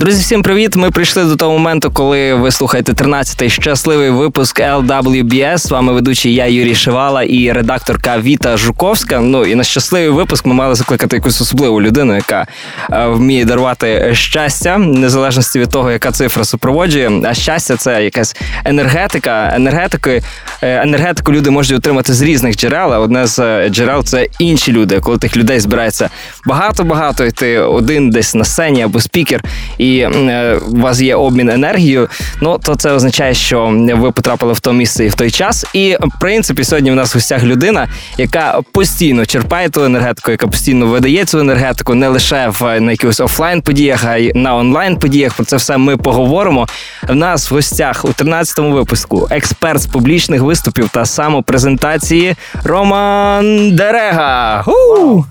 Друзі, всім привіт! Ми прийшли до того моменту, коли ви слухаєте 13-й щасливий випуск LWBS. З вами ведучий я Юрій Шивала і редакторка Віта Жуковська. Ну і на щасливий випуск ми мали закликати якусь особливу людину, яка е, вміє дарувати щастя, незалежності від того, яка цифра супроводжує. А щастя це якась енергетика. Енергетики, е, енергетику люди можуть отримати з різних джерел. а Одне з е, джерел це інші люди. Коли тих людей збирається багато-багато, і ти один десь на сцені або спікер. і е, у вас є обмін енергією, ну то це означає, що ви потрапили в то місце і в той час. І в принципі, сьогодні в нас в гостях людина, яка постійно черпає ту енергетику, яка постійно видає цю енергетику, не лише в на якихось офлайн подіях, а й на онлайн подіях. Про це все ми поговоримо. В нас в гостях у 13-му випуску експерт з публічних виступів та самопрезентації Роман Дерега. У!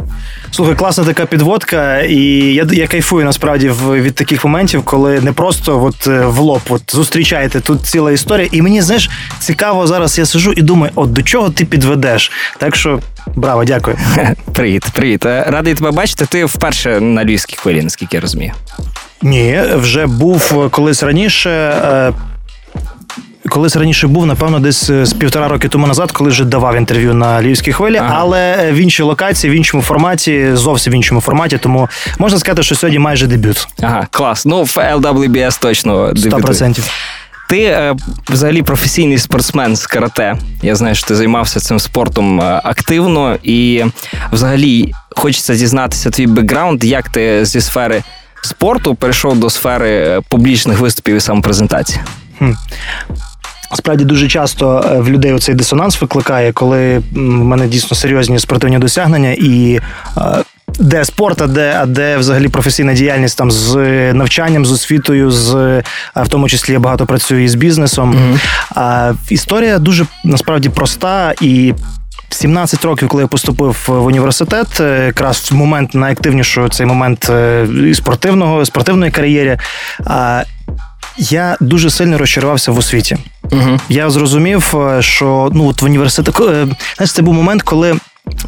Слухай, класна така підводка, і я я кайфую насправді від таких моментів, коли не просто от е, в лоб от зустрічаєте тут ціла історія. І мені знаєш, цікаво зараз. Я сижу і думаю, от до чого ти підведеш. Так що браво, дякую. Привіт, привіт. Е, радий тебе бачити. Ти вперше на львівській хвилі, наскільки я розумію. Ні, вже був колись раніше. Колись раніше був, напевно, десь е, з півтора роки тому назад, коли вже давав інтерв'ю на львівській хвилі, ага. але е, в іншій локації, в іншому форматі, зовсім в іншому форматі. Тому можна сказати, що сьогодні майже дебют. Ага, клас. Ну в LWBS точно дебютує. 100%. Ти е, взагалі професійний спортсмен з карате. Я знаю, що ти займався цим спортом активно, і взагалі хочеться дізнатися твій бекграунд, як ти зі сфери спорту перейшов до сфери публічних виступів і самопрезентації. Хм. Справді дуже часто е, в людей оцей дисонанс викликає, коли в мене дійсно серйозні спортивні досягнення і. Е, де спорт, а де а де взагалі професійна діяльність там з навчанням, з освітою, з в тому числі я багато працюю із бізнесом. Mm-hmm. А, Історія дуже насправді проста і. 17 років, коли я поступив в університет, е, якраз в момент найактивнішого цей момент спортивного спортивної кар'єри. Я дуже сильно розчарувався в освіті. Угу. Я зрозумів, е, що ну от в університеті е, знаєш, це був момент, коли.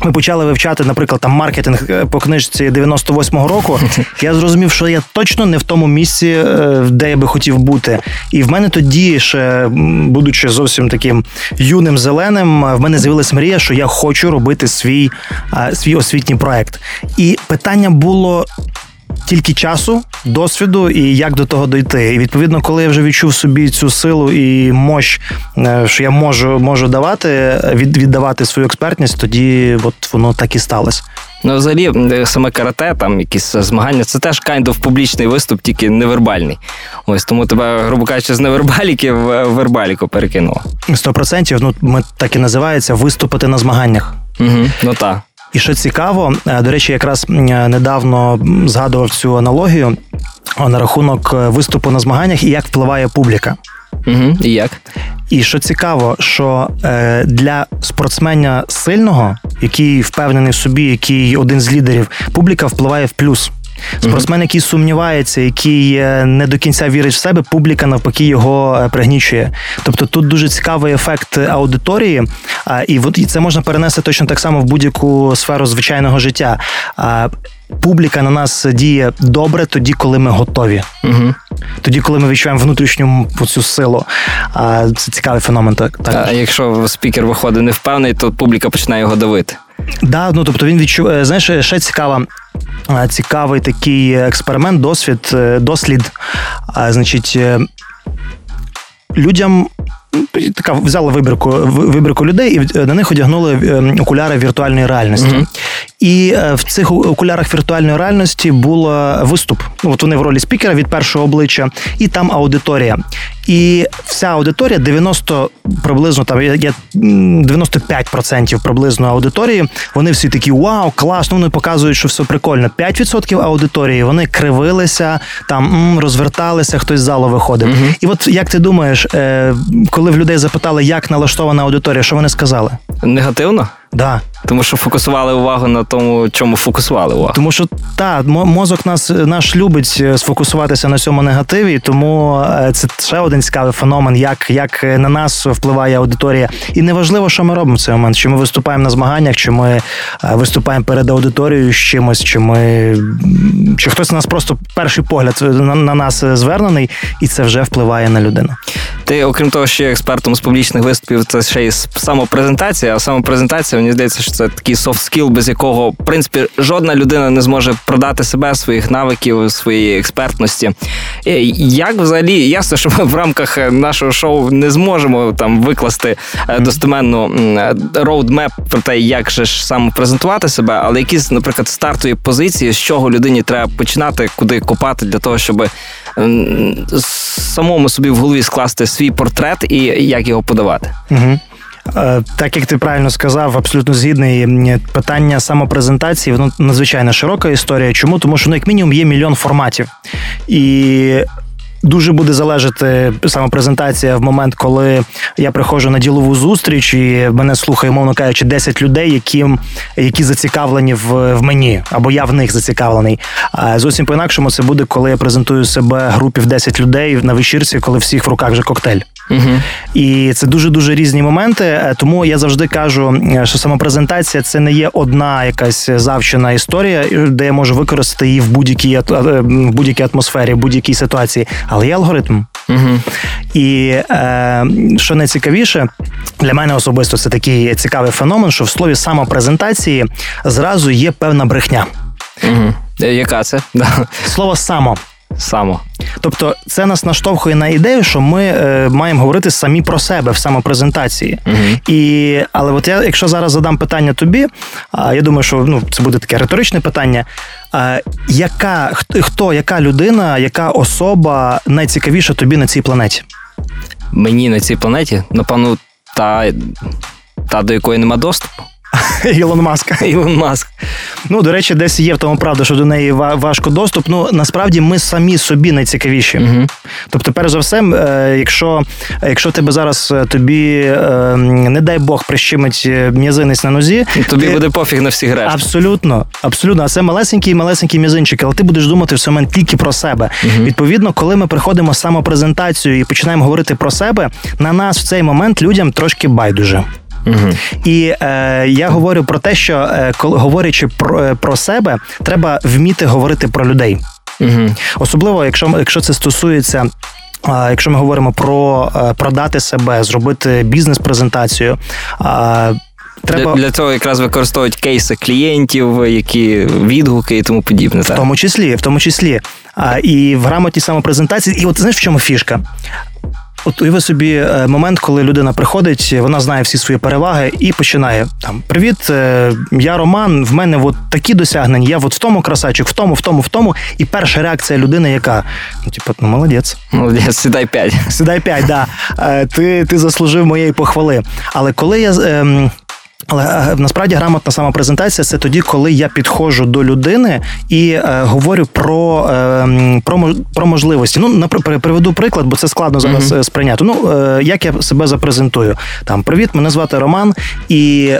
Ми почали вивчати, наприклад, там маркетинг е, по книжці 98-го року. Я зрозумів, що я точно не в тому місці, де я би хотів бути. І в мене тоді, ще будучи зовсім таким юним зеленим, в мене з'явилася мрія, що я хочу робити свій, свій освітній проект. І питання було тільки часу, досвіду і як до того дойти. І відповідно, коли я вже відчув собі цю силу і мощ, е, що я можу можу давати, від, віддавати свою експертність, тоді от воно так і сталося. Ну, взагалі, саме карате, там якісь змагання, це теж kind of публічний виступ, тільки невербальний. Ось тому тебе, грубо кажучи, з невербаліки в вербаліку перекинуло. Сто процентів. Ну, ми так і називається виступити на змаганнях. Угу, Ну так. І що цікаво, е, до речі, якраз недавно згадував цю аналогію на рахунок е, виступу на змаганнях і як впливає публіка. Угу, І як? І що цікаво, що е, для спортсмена сильного, який впевнений в собі, який один з лідерів, публіка впливає в плюс. Спортсмен, який сумнівається, який е, не до кінця вірить в себе, публіка навпаки його е, пригнічує. Тобто тут дуже цікавий ефект аудиторії, і і це можна перенести точно так само в будь-яку сферу звичайного життя. Публіка на нас діє добре тоді, коли ми готові. Угу. Тоді, коли ми відчуваємо внутрішню цю силу. Це цікавий феномен. Так, так. А якщо спікер виходить невпевнений, то публіка починає його давити. Да, ну тобто він відчуває, знаєш, ще цікава. Цікавий такий експеримент, досвід, е, дослід. Значить, е, людям така взяли вибірку вибірку людей і на них одягнули е, окуляри віртуальної реальності. Mm-hmm. І е, в цих окулярах віртуальної реальності був виступ. Ну, от вони в ролі спікера від першого обличчя, і там аудиторія. І вся аудиторія 90 приблизно там є 95% приблизно аудиторії. Вони всі такі вау, класно. Вони показують, що все прикольно. 5% аудиторії вони кривилися, там розверталися, хтось з залу виходив. uh І от як ти думаєш, е, коли в людей запитали, як налаштована аудиторія, що вони сказали? Негативно? Да. Тому що фокусували увагу на тому, чому фокусували увагу. Тому що та мозок нас наш любить е, сфокусуватися на цьому негативі, тому е, це ще один цікавий феномен, як як на нас впливає аудиторія. І неважливо, що ми робимо в цей момент. Чи ми виступаємо на змаганнях, чи ми е, виступаємо перед аудиторією з чимось, чи ми чи хтось на нас просто перший погляд на, на нас звернений, і це вже впливає на людину. Ти, окрім того, що є експертом з публічних виступів, це ще й самопрезентація. А самопрезентація, мені здається, що це такий софт скіл, без якого в принципі жодна людина не зможе продати себе, своїх навиків, своєї експертності. Як взагалі ясно, що ми в рамках нашого шоу не зможемо там викласти е, достеменну роудмеп про те, як же ж самопрезентувати себе, але якісь, наприклад, стартові позиції, з чого людині треба починати, куди копати для того, щоб самому собі в голові скласти свій портрет і як його подавати. Угу. Так як ти правильно сказав, абсолютно згідний питання самопрезентації, воно надзвичайно широка історія. Чому? Тому що ну, як мінімум є мільйон форматів. І Дуже буде залежати саме презентація в момент, коли я приходжу на ділову зустріч, і мене слухає, мовно кажучи, 10 людей, які які зацікавлені в в мені, або я в них зацікавлений. А зовсім по інакшому це буде, коли я презентую себе групі в 10 людей на вечірці, коли всіх в руках вже коктейль. Угу. І це дуже дуже різні моменти. Е, тому я завжди кажу, е, що самопрезентація це не є одна якась завчена історія, де я можу використати її в будь-якій е, в будь-якій атмосфері, в будь-якій ситуації, але є алгоритм. Угу. І е, що найцікавіше, для мене особисто це такий цікавий феномен, що в слові самопрезентації зразу є певна брехня. Угу. Яка це? Слово само. Само. Тобто, це нас наштовхує на ідею, що ми е, маємо говорити самі про себе в самопрезентації. Угу. І, Але от я, якщо зараз задам питання тобі, а я думаю, що ну, це буде таке риторичне питання. А, яка хто, яка людина, яка особа найцікавіша тобі на цій планеті? Мені на цій планеті, напевно, та, та до якої нема доступу. Ілон Маск. Ілон Маск. Ну, до речі, десь є в тому правда, що до неї важко доступ. Ну насправді ми самі собі найцікавіші. Угу. Тобто, перш за все, е, якщо якщо тебе зараз е, тобі, е, не дай Бог, прищимить м'язинець на нозі, тобі ти... буде пофіг на всі решт. Абсолютно, абсолютно. А це малесенький малесенький м'язинчик, але ти будеш думати в цей момент тільки про себе. Угу. Відповідно, коли ми приходимо самопрезентацію і починаємо говорити про себе, на нас в цей момент людям трошки байдуже. Угу. І е, я говорю про те, що е, коли говорячи про, е, про себе, треба вміти говорити про людей. Угу. Особливо, якщо якщо це стосується. Якщо ми говоримо про е, продати себе, зробити бізнес-презентацію. Треба... Для для цього якраз використовують кейси клієнтів, які відгуки і тому подібне. В так? тому числі, в тому числі. А, І в грамотній самопрезентації. І от знаєш, в чому фішка? От уяви собі е, момент, коли людина приходить, вона знає всі свої переваги і починає там: Привіт, е, я Роман. В мене от такі досягнення. Я от в тому красачок, в тому, в тому, в тому. І перша реакція людини, яка ну, типу, ну молодець. Молодець, сідай п'ять. Сідай п'ять, да. Е, ти ти заслужив моєї похвали. Але коли я ем, але е, насправді грамотна самопрезентація це тоді, коли я підходжу до людини і е, говорю про е, про, про можливості. Ну, наприклад, приведу приклад, бо це складно зараз mm-hmm. сприйняти. Ну, е, як я себе запрезентую? Там привіт, мене звати Роман, і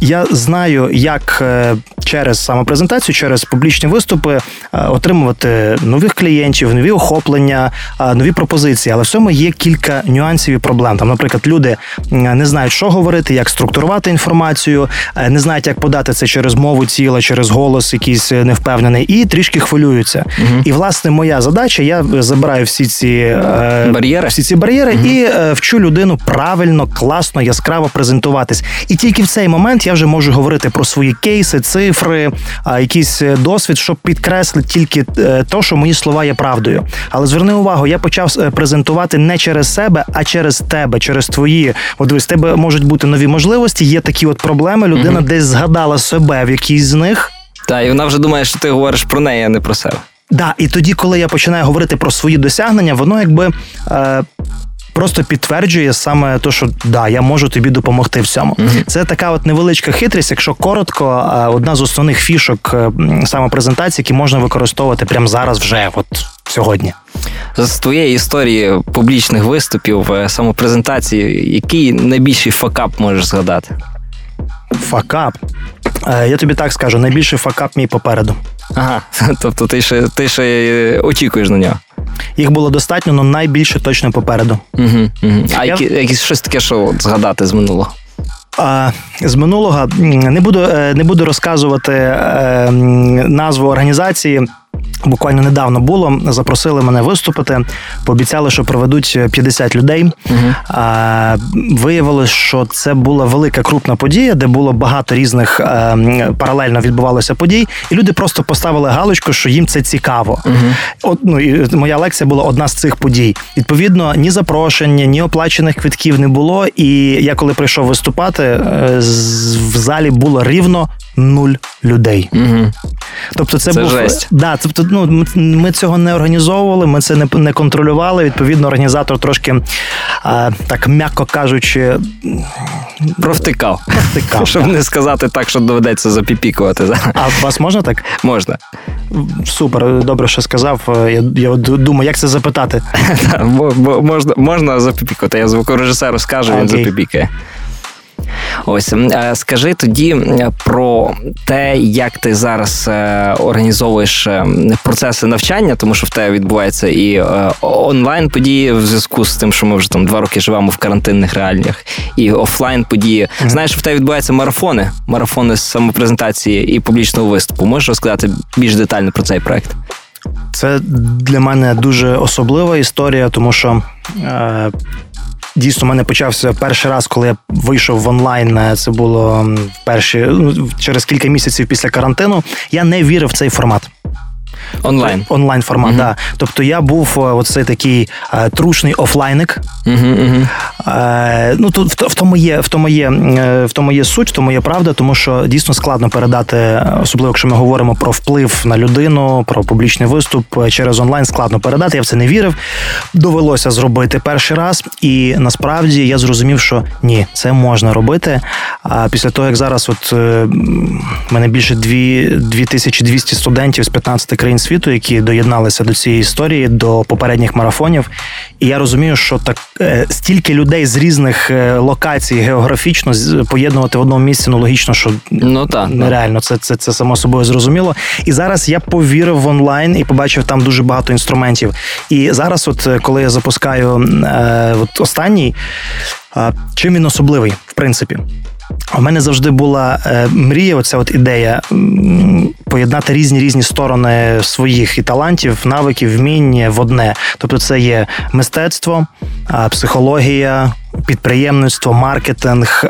я знаю, як е, через самопрезентацію, через публічні виступи е, отримувати нових клієнтів, нові охоплення, е, нові пропозиції. Але в цьому є кілька нюансів і проблем. Там, наприклад, люди не знають, що говорити, як структурувати інформацію, не знають, як подати це через мову тіла, через голос, якийсь невпевнений, і трішки хвилюються. Угу. І власне моя задача: я забираю всі ці бар'єри, всі ці бар'єри угу. і вчу людину правильно, класно, яскраво презентуватись. І тільки в цей момент я вже можу говорити про свої кейси, цифри, якийсь е, досвід, щоб підкреслити тільки е, то, що мої слова є правдою. Але зверни увагу, я почав е, презентувати не через себе, а через тебе, через твої. От дивись, тебе можуть бути нові можливості. Є такі от проблеми. Людина mm десь згадала себе в якійсь з них. Так, і вона вже думає, що ти говориш про неї, а не про себе. Да, і тоді, коли я починаю говорити про свої досягнення, воно якби е, просто підтверджує саме те, що да, я можу тобі допомогти в цьому. Mm-hmm. Це така от невеличка хитрість, якщо коротко, одна з основних фішок е, самопрезентації, які можна використовувати прямо зараз, вже от сьогодні. З твоєї історії публічних виступів, е, самопрезентації, який найбільший факап можеш згадати? Факап. Е, Я тобі так скажу, найбільший факап мій попереду. Ага, тобто ти ще ти ще е, очікуєш на нього. Їх було достатньо, але найбільше точно попереду. Угу, угу. А Я- які, якісь щось таке, що от згадати з минулого? А, з минулого не буду, е, не буду розказувати е, назву організації. Буквально недавно було. Запросили мене виступити. Пообіцяли, що проведуть 50 людей. Угу. А, виявилось, що це була велика крупна подія, де було багато різних е, м, паралельно відбувалося подій, і люди просто поставили галочку, що їм це цікаво. Угу. От, ну, і моя лекція була одна з цих подій. Відповідно, ні запрошення, ні оплачених квитків не було. І я коли прийшов виступати, е, в залі було рівно нуль людей. Угу. Тобто, це, Це був жесть. Да, тобто, ну ми- цього не організовували, ми це не, не контролювали. Відповідно, організатор трошки а, так м'яко кажучи, Провтикав. втикав. Щоб не сказати так, що доведеться запіпікувати. А вас можна так? Можна. Супер, добре, що сказав. Я, я думаю, як це запитати. Можна, можна запіпікувати. Я звукорежисеру скажу, він запіпікає. Ось е, скажи тоді е, про те, як ти зараз е, організовуєш процеси навчання, тому що в тебе відбувається і онлайн події в зв'язку з тим, що ми вже там два роки живемо в карантинних реаліях, і офлайн події. Знаєш, в тебе відбуваються марафони, марафони з самопрезентації і публічного виступу. Можеш розказати більш детально про цей проект? Це для мене дуже особлива історія, тому що е, дійсно у мене почався перший раз, коли я вийшов в онлайн. е, Це було перші ну, через кілька місяців після карантину. Я не вірив в цей формат. Онлайн. Онлайн формат, Мгм. да. Тобто я був е, оцей такий е, трушний офлайник. Угу, угу. Е, ну тут в, в тому є в тому є е, в тому є суть, в тому є правда, тому що дійсно складно передати, е, особливо якщо ми говоримо про вплив на людину, про публічний виступ е, через онлайн складно передати. Я в це не вірив. Довелося зробити перший раз, і насправді я зрозумів, що ні, це можна робити. А після того, як зараз, от е, мене більше дві 2200 студентів з 15 країн світу, які доєдналися до цієї історії, до попередніх марафонів. І я розумію, що так е, стільки людей з різних е, локацій географічно поєднувати в одному місці, ну логічно, що Ну так. нереально. Це, це, це само собою зрозуміло. І зараз я повірив в онлайн і побачив там дуже багато інструментів. І зараз, от е, коли я запускаю е, от останній, чим він особливий, в принципі. У мене завжди була е, мрія, оця от ідея поєднати різні різні сторони своїх і талантів, навиків, вмінь в одне. Тобто, це є мистецтво, психологія, підприємництво, маркетинг.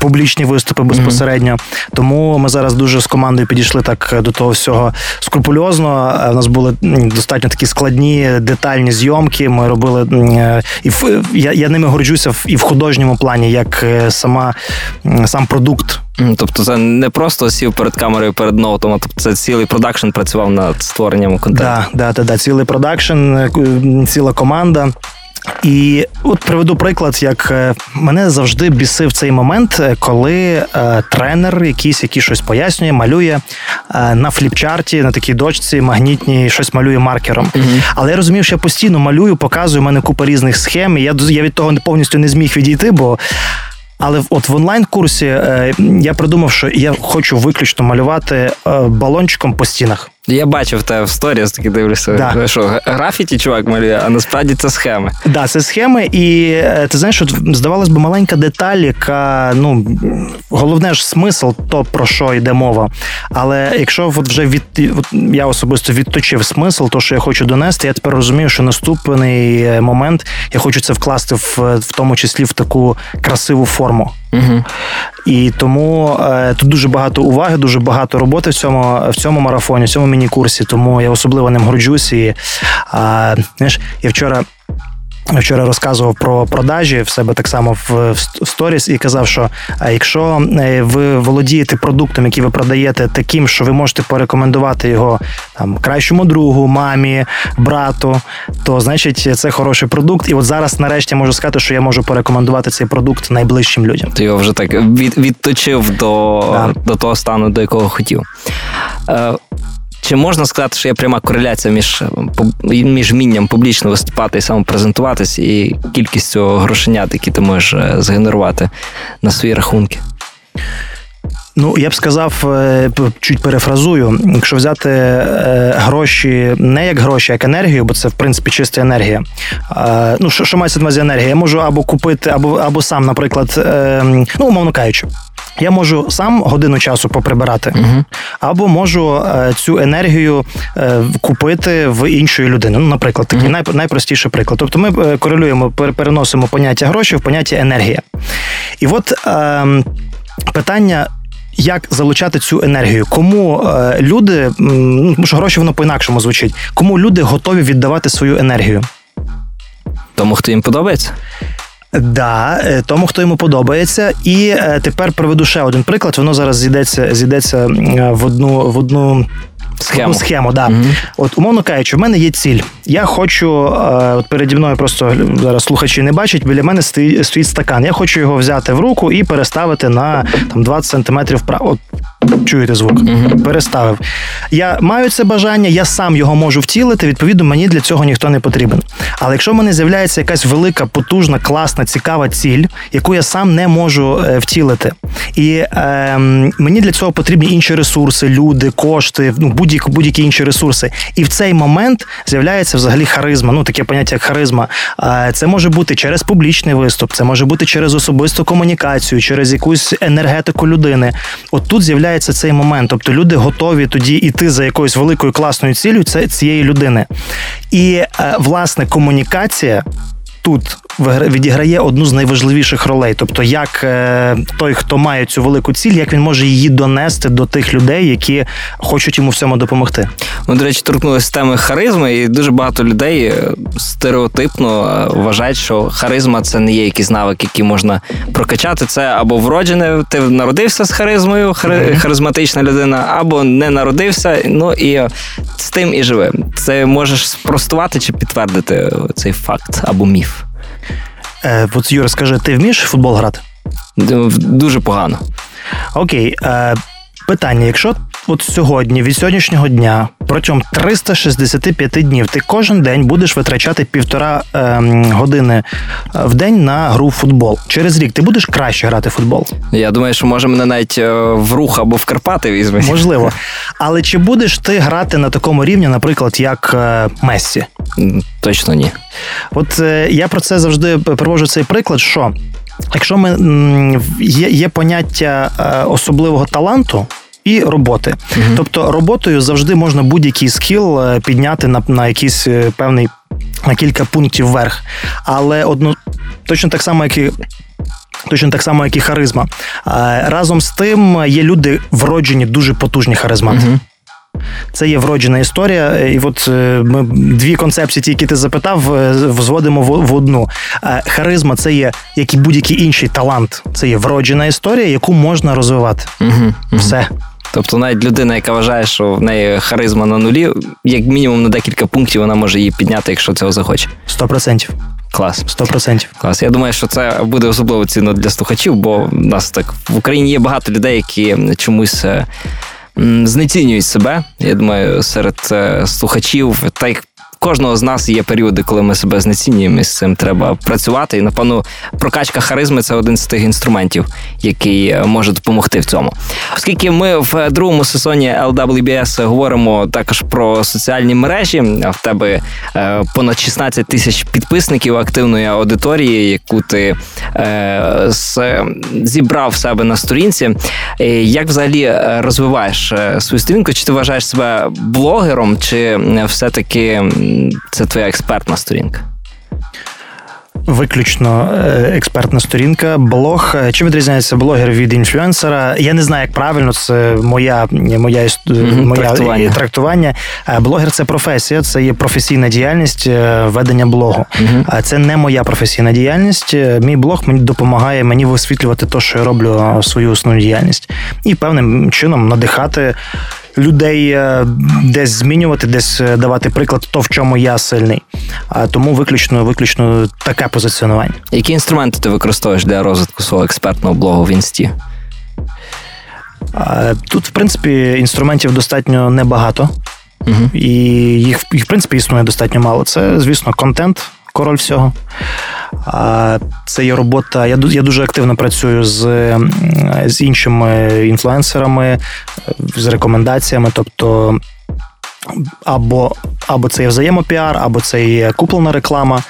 Публічні виступи безпосередньо, тому ми зараз дуже з командою підійшли так до того всього скрупульозно. Е, У нас були достатньо такі складні детальні зйомки. Ми робили е, і в я, я ними горджуся і в художньому плані, як е, сама сам продукт. Тобто це не просто сів перед камерою перед ноутом, а тобто це цілий продакшн працював над створенням контенту. Да, да, да, да, цілий продакшн, е, ціла команда. І от приведу приклад, як е, мене завжди бісив цей момент, е, коли е, тренер якийсь, який щось пояснює, малює на фліпчарті, на такій дошці магнітній, щось малює маркером. Але я розумів, що я постійно малюю, показую, у мене купа різних схем. І я, я від того повністю не зміг відійти, бо. Але от в онлайн-курсі я придумав, що я хочу виключно малювати балончиком по стінах. Я бачив тебе в сторіс, таки дивлюся. Да. Що графіті чувак малює, а насправді це схеми. Да, це схеми, і е, ти знаєш, от здавалось би, маленька деталь, яка ну головне ж смисл, то про що йде мова. Але якщо от вже від от я особисто відточив смисл, то що я хочу донести, я тепер розумію, що наступний е, момент я хочу це вкласти в, в тому числі в таку красиву форму. Угу. І тому е, тут дуже багато уваги, дуже багато роботи в цьому в цьому марафоні, в цьому міні-курсі. Тому я особливо ним горджусь. І е, знаєш, я вчора. Вчора розказував про продажі в себе так само в, сторіс і казав, що е, якщо е, ви володієте продуктом, який ви продаєте, таким, що ви можете порекомендувати його там кращому другу, мамі, брату, то значить це хороший продукт. І от зараз, нарешті, можу сказати, що я можу порекомендувати цей продукт найближчим людям. Ти його вже так від, відточив до, Да. до того стану, до якого хотів. Чи можна сказати, що є пряма кореляція між, е, між вмінням публічно виступати і самопрезентуватись і кількістю грошенят, які ти можеш е, згенерувати на свої рахунки? Ну, я б сказав, е, чуть перефразую, якщо взяти гроші не як гроші, як енергію, бо це в принципі чиста енергія. Ну, що що мається на увазі енергія? Я можу або купити, або або сам, наприклад, ну, умовно кажучи, я можу сам годину часу поприбирати, uh або можу цю енергію купити в іншої людини. Ну, наприклад, такий uh найпростіший приклад. Тобто ми корелюємо, переносимо поняття гроші в поняття енергія. І от. Ем, питання як залучати цю енергію? Кому е, люди, ну що гроші воно по-інакшому звучить, кому люди готові віддавати свою енергію? Тому хто їм подобається? Да, е, тому хто йому подобається, і е, тепер приведу ще один приклад. Воно зараз зійдеться зійдеться в одну в одну Схему. схему, да. Угу. От, умовно кажучи, в мене є ціль. Я хочу, е, от переді мною просто зараз слухачі не бачать, біля мене стоїть, стакан. Я хочу його взяти в руку і переставити на там 20 сантиметрів вправо. Чуєте звук? Угу. Переставив. Я маю це бажання, я сам його можу втілити. Відповідно, мені для цього ніхто не потрібен. Але якщо в мене з'являється якась велика, потужна, класна, цікава ціль, яку я сам не можу е, втілити, і е, мені для цього потрібні інші ресурси, люди, кошти, ну будь-які будь-які інші ресурси. І в цей момент з'являється взагалі харизма. Ну таке поняття як харизма. Це може бути через публічний виступ, це може бути через особисту комунікацію, через якусь енергетику людини. От тут з'являється цей момент. Тобто люди готові тоді йти за якоюсь великою класною ціллю цієї людини. І е, власне комунікація тут відіграє одну з найважливіших ролей. Тобто, як е, той, хто має цю велику ціль, як він може її донести до тих людей, які хочуть йому в цьому допомогти. Ми, до речі, торкнулися теми харизми, і дуже багато людей е, стереотипно е, вважають, що харизма це не є якийсь навик, який можна прокачати. Це або вроджене, ти народився з харизмою, харизматична людина, або не народився. Ну і з тим і живи. Це можеш спростувати чи підтвердити цей факт або міф. Е, От, Юра, скажи, ти вмієш в футбол грати? Дуже погано. Окей. Е, Питання: якщо от сьогодні, від сьогоднішнього дня, протягом 365 днів, ти кожен день будеш витрачати півтора е, години в день на гру в футбол. Через рік ти будеш краще грати в футбол? Я думаю, що може мене навіть е, в рух або в Карпати візьме. Можливо. Але чи будеш ти грати на такому рівні, наприклад, як е, Мессі? Точно ні. От е, я про це завжди привожу цей приклад. що Якщо ми є є поняття е, особливого таланту. І роботи, uh тобто роботою завжди можна будь-який скіл е, підняти на на якийсь е, певний на кілька пунктів вверх. Але одно точно так само, як і точно так само, як і харизма. Разом з тим є люди вроджені дуже потужні харизмати. uh це є вроджена історія, і от е, ми дві концепції, ті, які ти запитав, е, зводимо в одну. Е, харизма це є як і будь-який інший талант. Це є вроджена історія, яку можна розвивати. Угу, угу. Все. Тобто, навіть людина, яка вважає, що в неї харизма на нулі, як мінімум на декілька пунктів вона може її підняти, якщо цього захоче. Сто процентів. Клас. Сто процентів. Клас. Я думаю, що це буде особливо цінно для слухачів, бо в нас так в Україні є багато людей, які чомусь знецінюють себе. Я думаю, серед е, слухачів, та й кожного з нас є періоди, коли ми себе знецінюємо, і з цим треба працювати. І напевно, прокачка харизми це один з тих інструментів, який е, може допомогти в цьому. Оскільки ми в другому сезоні LWBS говоримо також про соціальні мережі, в тебе е, понад 16 тисяч підписників активної аудиторії, яку ти е, зібрав в себе на сторінці. Як взагалі розвиваєш свою сторінку? Чи ти вважаєш себе блогером, чи все-таки це твоя експертна сторінка? Виключно е, експертна сторінка, блог. Е, чим відрізняється блогер від інфлюенсера? Я не знаю, як правильно це моя моя, mm-hmm, моя трактування. трактування. Е, блогер це професія, це є професійна діяльність ведення блогу. Mm-hmm. Це не моя професійна діяльність. Мій блог мені допомагає мені висвітлювати те, що я роблю свою основну діяльність, і певним чином надихати людей е, десь змінювати, десь е, давати приклад, то в чому я сильний. А тому виключно, виключно таке позиціонування. Які інструменти ти використовуєш для розвитку свого експертного блогу в інсті? Тут, в принципі, інструментів достатньо небагато, угу. і їх, їх, в принципі, існує достатньо мало. Це, звісно, контент король всього. Це є робота. Я я дуже активно працюю з з іншими інфлюенсерами, з рекомендаціями. Тобто або або це є взаємопіар, або це є куплена реклама.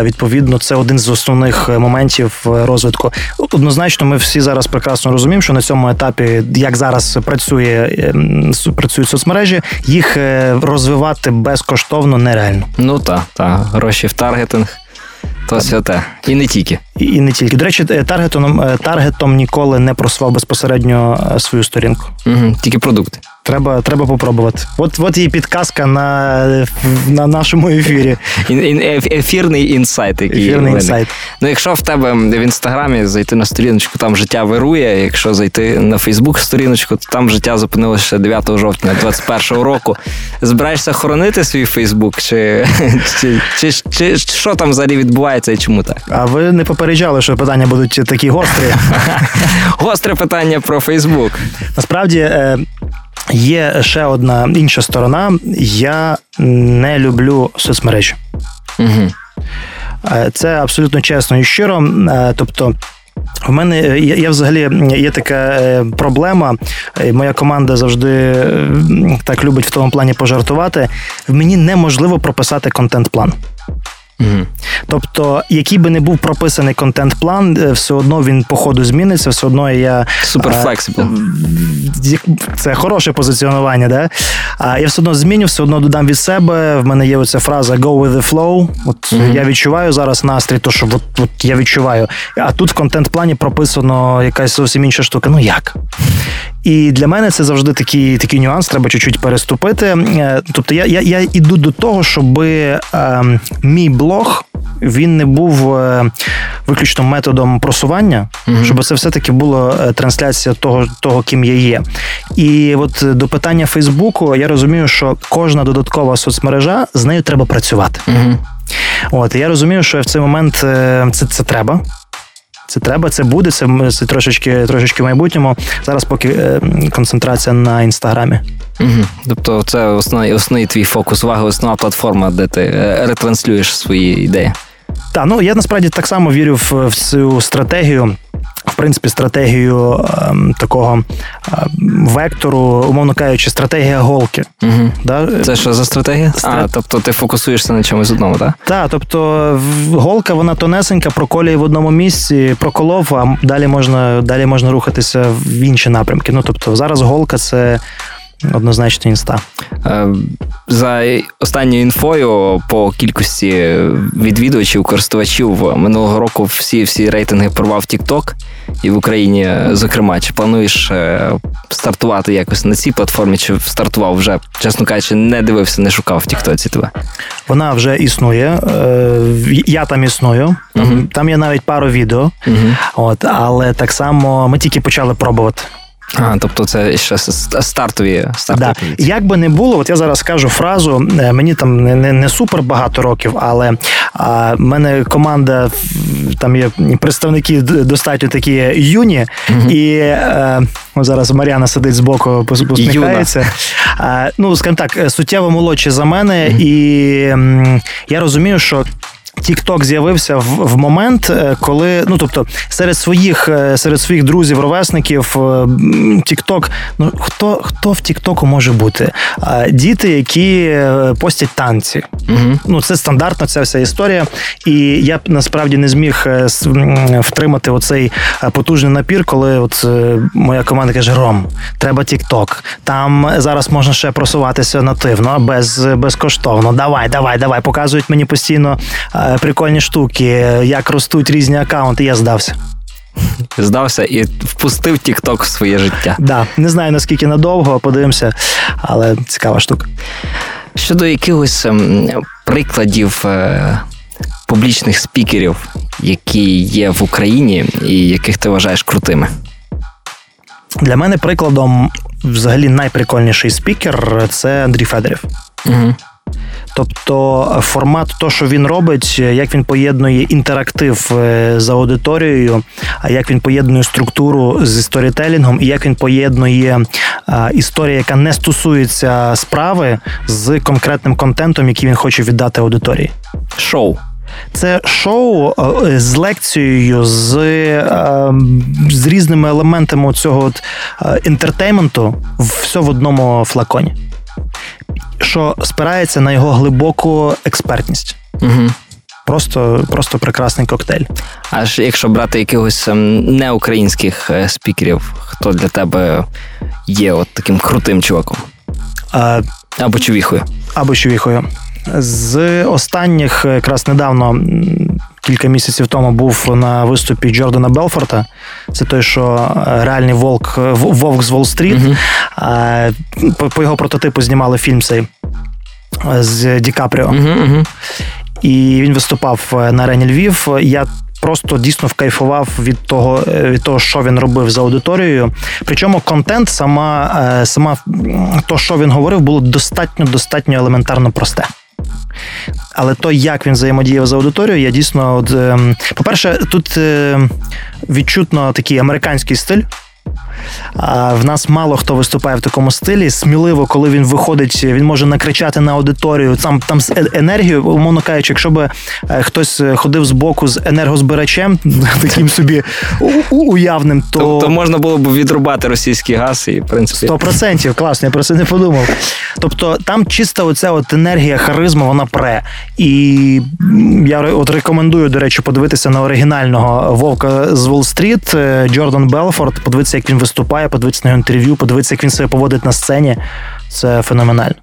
Відповідно, це один з основних моментів розвитку. Однозначно, ми всі зараз прекрасно розуміємо, що на цьому етапі, як зараз працює ем, працюють соцмережі, їх е, розвивати безкоштовно нереально. Ну так, так. гроші в таргетинг. То святе. І не тільки. І, і не тільки. До речі, е, таргетом е, таргетом ніколи не просував безпосередньо свою сторінку. Угу, Тільки продукти. Треба треба попробувати. От от є підказка на на нашому ефірі. Ефірний інсайт. який Ефірний інсайт. Ну, якщо в тебе в інстаграмі зайти на сторіночку, там життя вирує. Якщо зайти на Фейсбук сторіночку, то там життя зупинилося 9 жовтня 21 року. Збираєшся хоронити свій Фейсбук? Чи, чи, чи, чи, чи що там взагалі відбувається і чому так? А ви не попереджали, що питання будуть такі гострі? Гостре питання про Фейсбук. Насправді. Е, Є ще одна інша сторона. Я не люблю соцмережі. Угу. Це абсолютно чесно і щиро. Е, тобто. В мене я, я взагалі є така е, проблема. Моя команда завжди так любить в тому плані пожартувати. В мені неможливо прописати контент-план. Угу. Тобто, який би не був прописаний контент-план, е, все одно він по ходу зміниться, все одно я супер flexible. Це хороше позиціонування, да? А я все одно зміню, все одно додам від себе. В мене є оця фраза go with the flow. От угу. я відчуваю зараз настрій, то що от, от я відчуваю. А тут в контент-плані прописано якась зовсім інша штука. Ну як? І для мене це завжди такий такий нюанс, треба чуть-чуть переступити. Е, тобто я я, я іду до того, щоб е, мій блог він не був е, виключно методом просування, mm щоб це все-таки була е, трансляція того, того, ким я є. І от до питання Фейсбуку я розумію, що кожна додаткова соцмережа з нею треба працювати. mm От я розумію, що в цей момент е, це, це треба. Це треба, це буде, це це трошечки трошечки в майбутньому. Зараз поки е, концентрація на інстаграмі. Угу. Тобто, це основний основний твій фокус уваги, основна платформа, де ти е, ретранслюєш свої ідеї. Так, ну я насправді так само вірю в, в цю стратегію в принципі стратегію ем, такого ем, вектору, умовно кажучи, стратегія голки. Угу. Да? Це що за стратегія? Стра... А, Тобто ти фокусуєшся на чомусь одному, так? Так, тобто голка вона тонесенька, проколює в одному місці, проколов, а далі можна далі можна рухатися в інші напрямки. Ну тобто зараз голка це. Однозначно інста. Е, за останньою інфою по кількості відвідувачів, користувачів минулого року всі всі рейтинги порвав TikTok і в Україні, зокрема, чи плануєш е, стартувати якось на цій платформі, чи стартував вже, чесно кажучи, не дивився, не шукав в Тіктоці тебе? Вона вже існує. Е, я там існую. uh Там є навіть пару відео, uh от але так само ми тільки почали пробувати. А, тобто це ще стартові стартові. Да. Як би не було, от я зараз скажу фразу. Е, мені там не не, не супер багато років, але а, в мене команда там є представники достатньо такі юні, угу. і а, е, зараз Мар'яна сидить збоку, посміхається. А, ну, скажімо так, суттєво молодші за мене, угу. і м, я розумію, що Тікток з'явився в, в момент, е, коли ну тобто серед своїх е, серед своїх друзів, ровесників, Тікток, ну хто хто в Тіктоку може бути? Діти, які е, постять танці. Угу. Ну це стандартна ця вся історія. І я б насправді не зміг втримати оцей потужний напір, коли от моя команда каже: Ром, треба Тікток. Там зараз можна ще просуватися нативно, без безкоштовно. Давай, давай, давай. Показують мені постійно. Е, прикольні штуки, як ростуть різні акаунти, я здався. Здався і впустив TikTok в своє життя. Да, Не знаю наскільки надовго, подивимося, але цікава штука. Щодо якихось ем, прикладів е, публічних спікерів, які є в Україні, і яких ти вважаєш крутими. Для мене прикладом, взагалі, найприкольніший спікер це Андрій Федорів. Угу. Тобто формат, то, що він робить, як він поєднує інтерактив е, за аудиторією, а як він поєднує структуру з сторітелінгом, і як він поєднує історію, яка не стосується справи з конкретним контентом, який він хоче віддати аудиторії. Шоу. Це шоу е, з лекцією, з е, з різними елементами цього інтертейменту, все в одному флаконі, що спирається на його глибоку експертність. Угу. Просто просто прекрасний коктейль. Аж якщо брати якихось ем, неукраїнських е, спікерів, хто для тебе є от таким крутим чуваком? А, Або човіхою. Або чувіхою. З останніх, якраз недавно, кілька місяців тому, був на виступі Джордана Белфорта. Це той, що е, реальний волк Вовк з Волл-стріт. Угу. По, по його прототипу знімали фільм цей е, з Ді Капріо. Угу, угу. І він виступав е, на арені Львів. Я Просто дійсно вкайфував від того, від того, що він робив за аудиторією. Причому контент, сама сама то, що він говорив, було достатньо достатньо елементарно просте. Але то, як він взаємодіяв з аудиторією, я дійсно, от, ем, по-перше, тут е, відчутно такий американський стиль. В нас мало хто виступає в такому стилі. Сміливо, коли він виходить, він може накричати на аудиторію. Там там з е, енергією, умовно кажучи, якщо би е, хтось ходив з боку з енергозбирачем, таким собі уявним, то Тобто можна було б відрубати російський газ і в принципі 100%, класно, я про це не подумав. Тобто там чиста оця от енергія, харизма, вона пре. І я от рекомендую, до речі, подивитися на оригінального вовка з Уолл-стріт Джордан Белфорд, подивитися, як він виступає, подивитися на його інтерв'ю, подивитися, як він себе поводить на сцені. Це феноменально.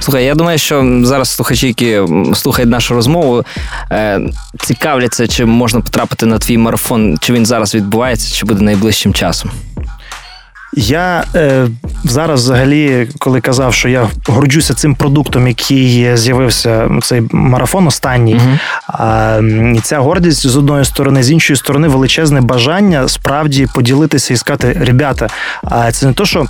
Слухай, я думаю, що зараз слухачі, які слухають нашу розмову, е, цікавляться, чи можна потрапити на твій марафон, чи він зараз відбувається, чи буде найближчим часом. Я е, зараз, взагалі, коли казав, що я горджуся цим продуктом, який з'явився цей марафон останній, uh-huh. а, і ця гордість з одної сторони, з іншої сторони, величезне бажання справді поділитися і сказати: ребята, а це не то, що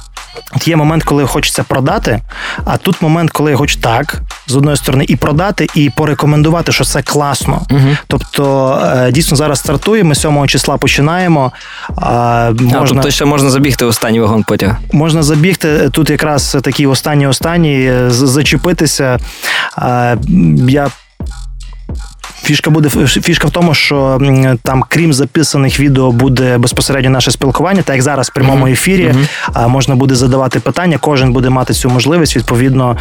є момент, коли хочеться продати, а тут момент, коли я хочу так, з одної сторони, і продати, і порекомендувати, що це класно. Uh-huh. Тобто, е, дійсно зараз стартуємо, 7 числа починаємо. А, можна... а, тобто ще можна забігти в останній вагон потяг. Можна забігти тут, якраз такі останні останні зачепитися. Я Фішка буде фішка в тому, що там, крім записаних відео, буде безпосередньо наше спілкування, так як зараз в прямому ефірі uh-huh. можна буде задавати питання. Кожен буде мати цю можливість. Відповідно,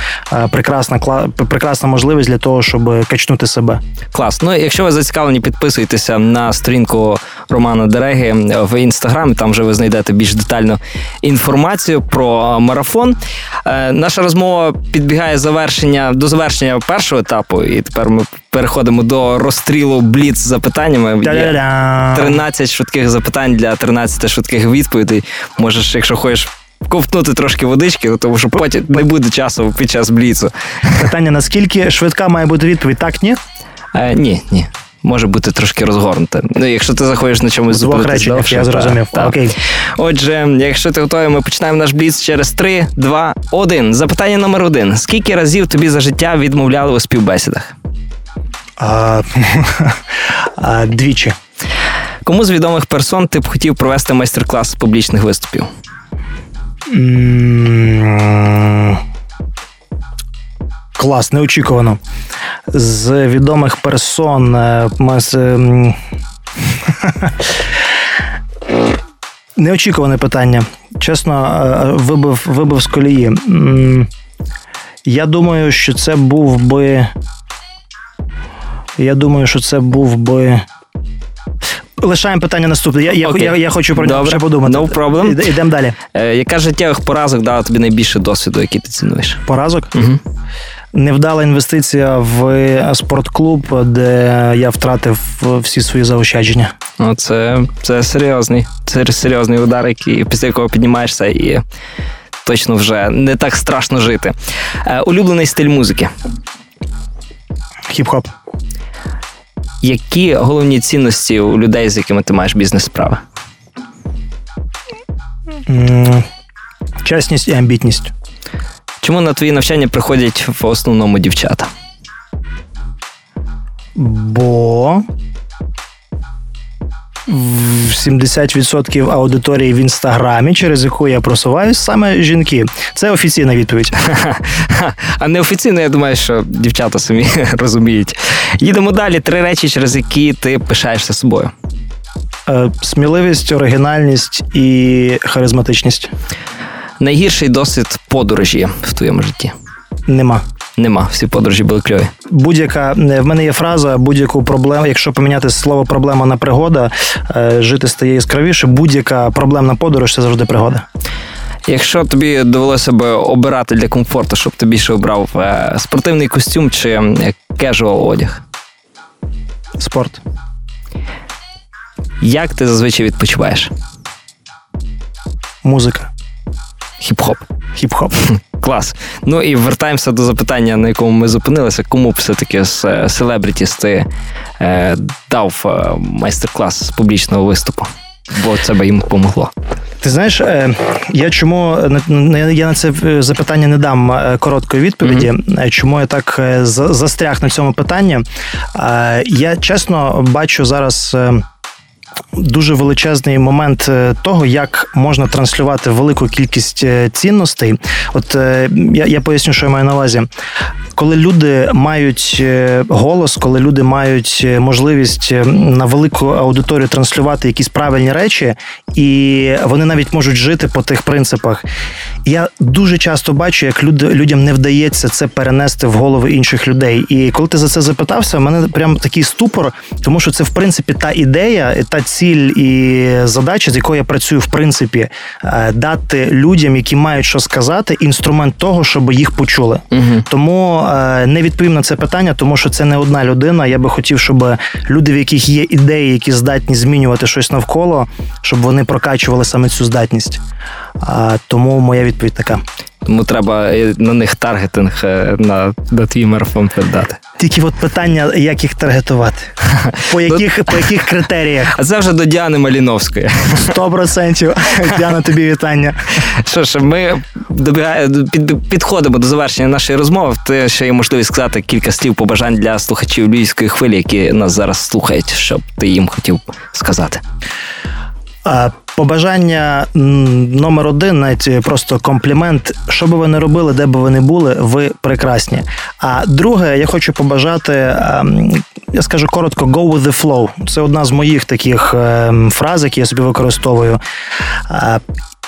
прекрасна прекрасна можливість для того, щоб качнути себе. Клас. Ну, якщо ви зацікавлені, підписуйтеся на сторінку Романа Дереги в інстаграм. Там вже ви знайдете більш детальну інформацію про марафон. Е, наша розмова підбігає завершення до завершення першого етапу, і тепер ми переходимо до розстрілу бліц з запитаннями. Є 13 швидких запитань для 13 швидких відповідей. Можеш, якщо хочеш. Ковтнути трошки водички, тому що потім не буде часу під час бліцу. Питання: наскільки швидка має бути відповідь? Так, ні? Е, Ні, ні. Може бути трошки розгорнуте. Ну, якщо ти заходиш на чомусь зупинитися довше. Я зрозумів. Так, Окей. Отже, якщо ти готовий, ми починаємо наш бліц через 3, 2, 1. Запитання номер один. Скільки разів тобі за життя відмовляли у співбесідах? А, а, Двічі. Кому з відомих персон ти б хотів провести майстер-клас з публічних виступів? Клас, неочікувано. З відомих персон. Е, неочікуване питання. Чесно, е, вибив, вибив з колії. Я думаю, що це був би. Я думаю, що це був би. Лишаємо питання наступне. Я я, я, я хочу про нього ще подумати. No problem. Йдемо далі. Е, Яка життєвих поразок дала тобі найбільше досвіду, який ти цінуєш? Поразок? Угу. Невдала інвестиція в спортклуб, де я втратив всі свої заощадження. Ну, це це серйозний. Це серйозний удар, який після якого піднімаєшся і точно вже не так страшно жити. Е, улюблений стиль музики. Хіп-хоп. Які головні цінності у людей, з якими ти маєш бізнес-справи? Чесність і амбітність. Чому на твої навчання приходять в основному дівчата? Бо 70% аудиторії в інстаграмі, через яку я просуваюсь, саме жінки. Це офіційна відповідь. А неофіційно, я думаю, що дівчата самі розуміють. Їдемо далі. Три речі, через які ти пишаєшся собою. Е, сміливість, оригінальність і харизматичність. Найгірший досвід подорожі в твоєму житті. Нема. Нема, всі подорожі були кльові. Будь-яка в мене є фраза, будь-яку проблему, якщо поміняти слово проблема на пригода, е, жити стає яскравіше. Будь-яка проблемна подорож це завжди пригода. Якщо тобі довелося б обирати для комфорту, щоб ти більше обрав е, спортивний костюм чи casual одяг? Спорт. Як ти зазвичай відпочиваєш? Музика. Хіп-хоп. Хіп-хоп. Клас. Ну і вертаємося до запитання, на якому ми зупинилися. Кому б все-таки з celebrities ти е, дав е, майстер-клас з публічного виступу? Бо це би їм допомогло. Ти знаєш, е, я чому я на це запитання не дам е, короткої відповіді. Mm-hmm. Чому я так застряг на цьому питанні? Я чесно бачу зараз дуже величезний момент е, того, як можна транслювати велику кількість е, цінностей. От е, я, я поясню, що я маю на увазі. Коли люди мають голос, коли люди мають можливість на велику аудиторію транслювати якісь правильні речі, і вони навіть можуть жити по тих принципах. Я дуже часто бачу, як люди, людям не вдається це перенести в голови інших людей. І коли ти за це запитався, в мене прям такий ступор, тому що це в принципі та ідея, та ціль і задача, з якою я працюю, в принципі, е, дати людям, які мають що сказати, інструмент того, щоб їх почули. Угу. Тому е, не відповім на це питання, тому що це не одна людина. Я би хотів, щоб люди, в яких є ідеї, які здатні змінювати щось навколо, щоб вони прокачували саме цю здатність. Тому моя відповідь така. Тому треба е, на них таргетинг на, на твій марафон передати. Тільки от питання, як їх таргетувати, по яких по яких критеріях? А це вже до Діани Маліновської. Сто процентів. Діана, тобі вітання. Що ж, ми під, підходимо до завершення нашої розмови. Ти ще є можливість сказати кілька слів побажань для слухачів львівської хвилі, які нас зараз слухають, щоб ти їм хотів сказати. Побажання номер один, навіть просто комплімент. Що би ви не робили, де би ви не були, ви прекрасні. А друге, я хочу побажати, ем, я скажу коротко, go with the flow. Це одна з моїх таких ем, фраз, які я собі використовую.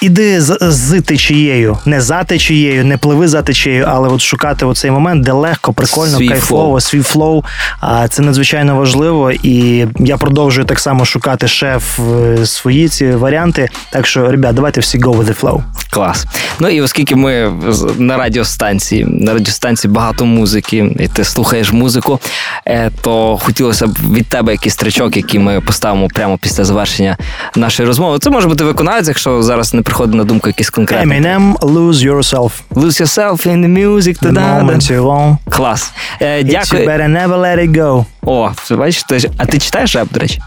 Іди з, з течією, не за течією, не пливи за течією, але от шукати оцей момент, де легко, прикольно, свій кайфово, flow. свій flow. А це надзвичайно важливо. І я продовжую так само шукати ще в свої ці варіанти. Так що, ребят, давайте всі go with the flow. Клас. Ну і оскільки ми на радіостанції, на радіостанції багато музики, і ти слухаєш музику, е, то хотілося б від тебе якийсь стрічок, який ми поставимо прямо після завершення нашої розмови. Це може бути виконавець, якщо зараз не приходить на думку якийсь конкретний. Eminem, Lose Yourself. Lose Yourself in the music. The moment you want. Клас. Е, Дякую. You better never let it go. О, бачиш, а ти читаєш реп, до речі?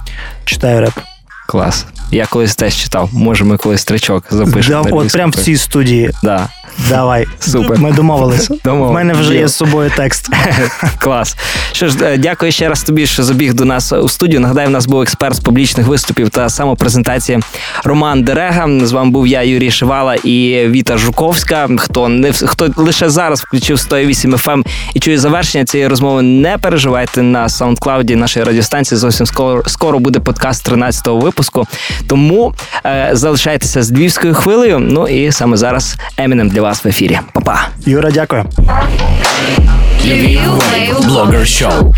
Читаю реп. Клас. Я колись теж читав. Може, ми колись тричок запишемо. Да, от прямо в цій студії. Да. Давай. Супер. Ми домовилися. У мене вже є з собою текст. Клас. Що ж, е, дякую ще раз тобі, що забіг до нас у студію. Нагадаю, в нас був експерт з публічних виступів та самопрезентації Роман Дерега. З вами був я, Юрій Шивала і Віта Жуковська. Хто не хто лише зараз включив 108 FM ем і чує завершення цієї розмови, не переживайте на саундклауді нашої радіостанції. Зовсім скоро скоро буде подкаст 13-го випуску. Тому е, залишайтеся з львівською хвилею. Ну і саме зараз Емінем для вас в ефірі. Па-па. Юра, дякую. Блогер шоу.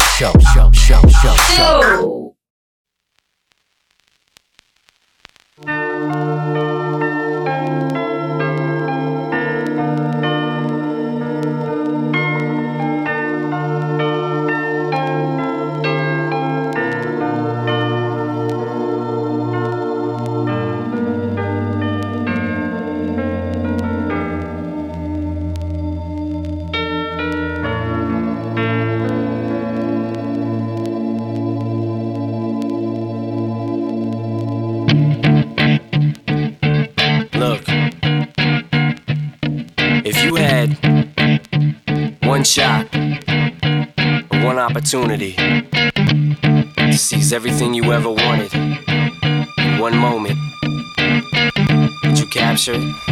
one shot, one opportunity to seize everything you ever wanted in one moment. Did you capture it?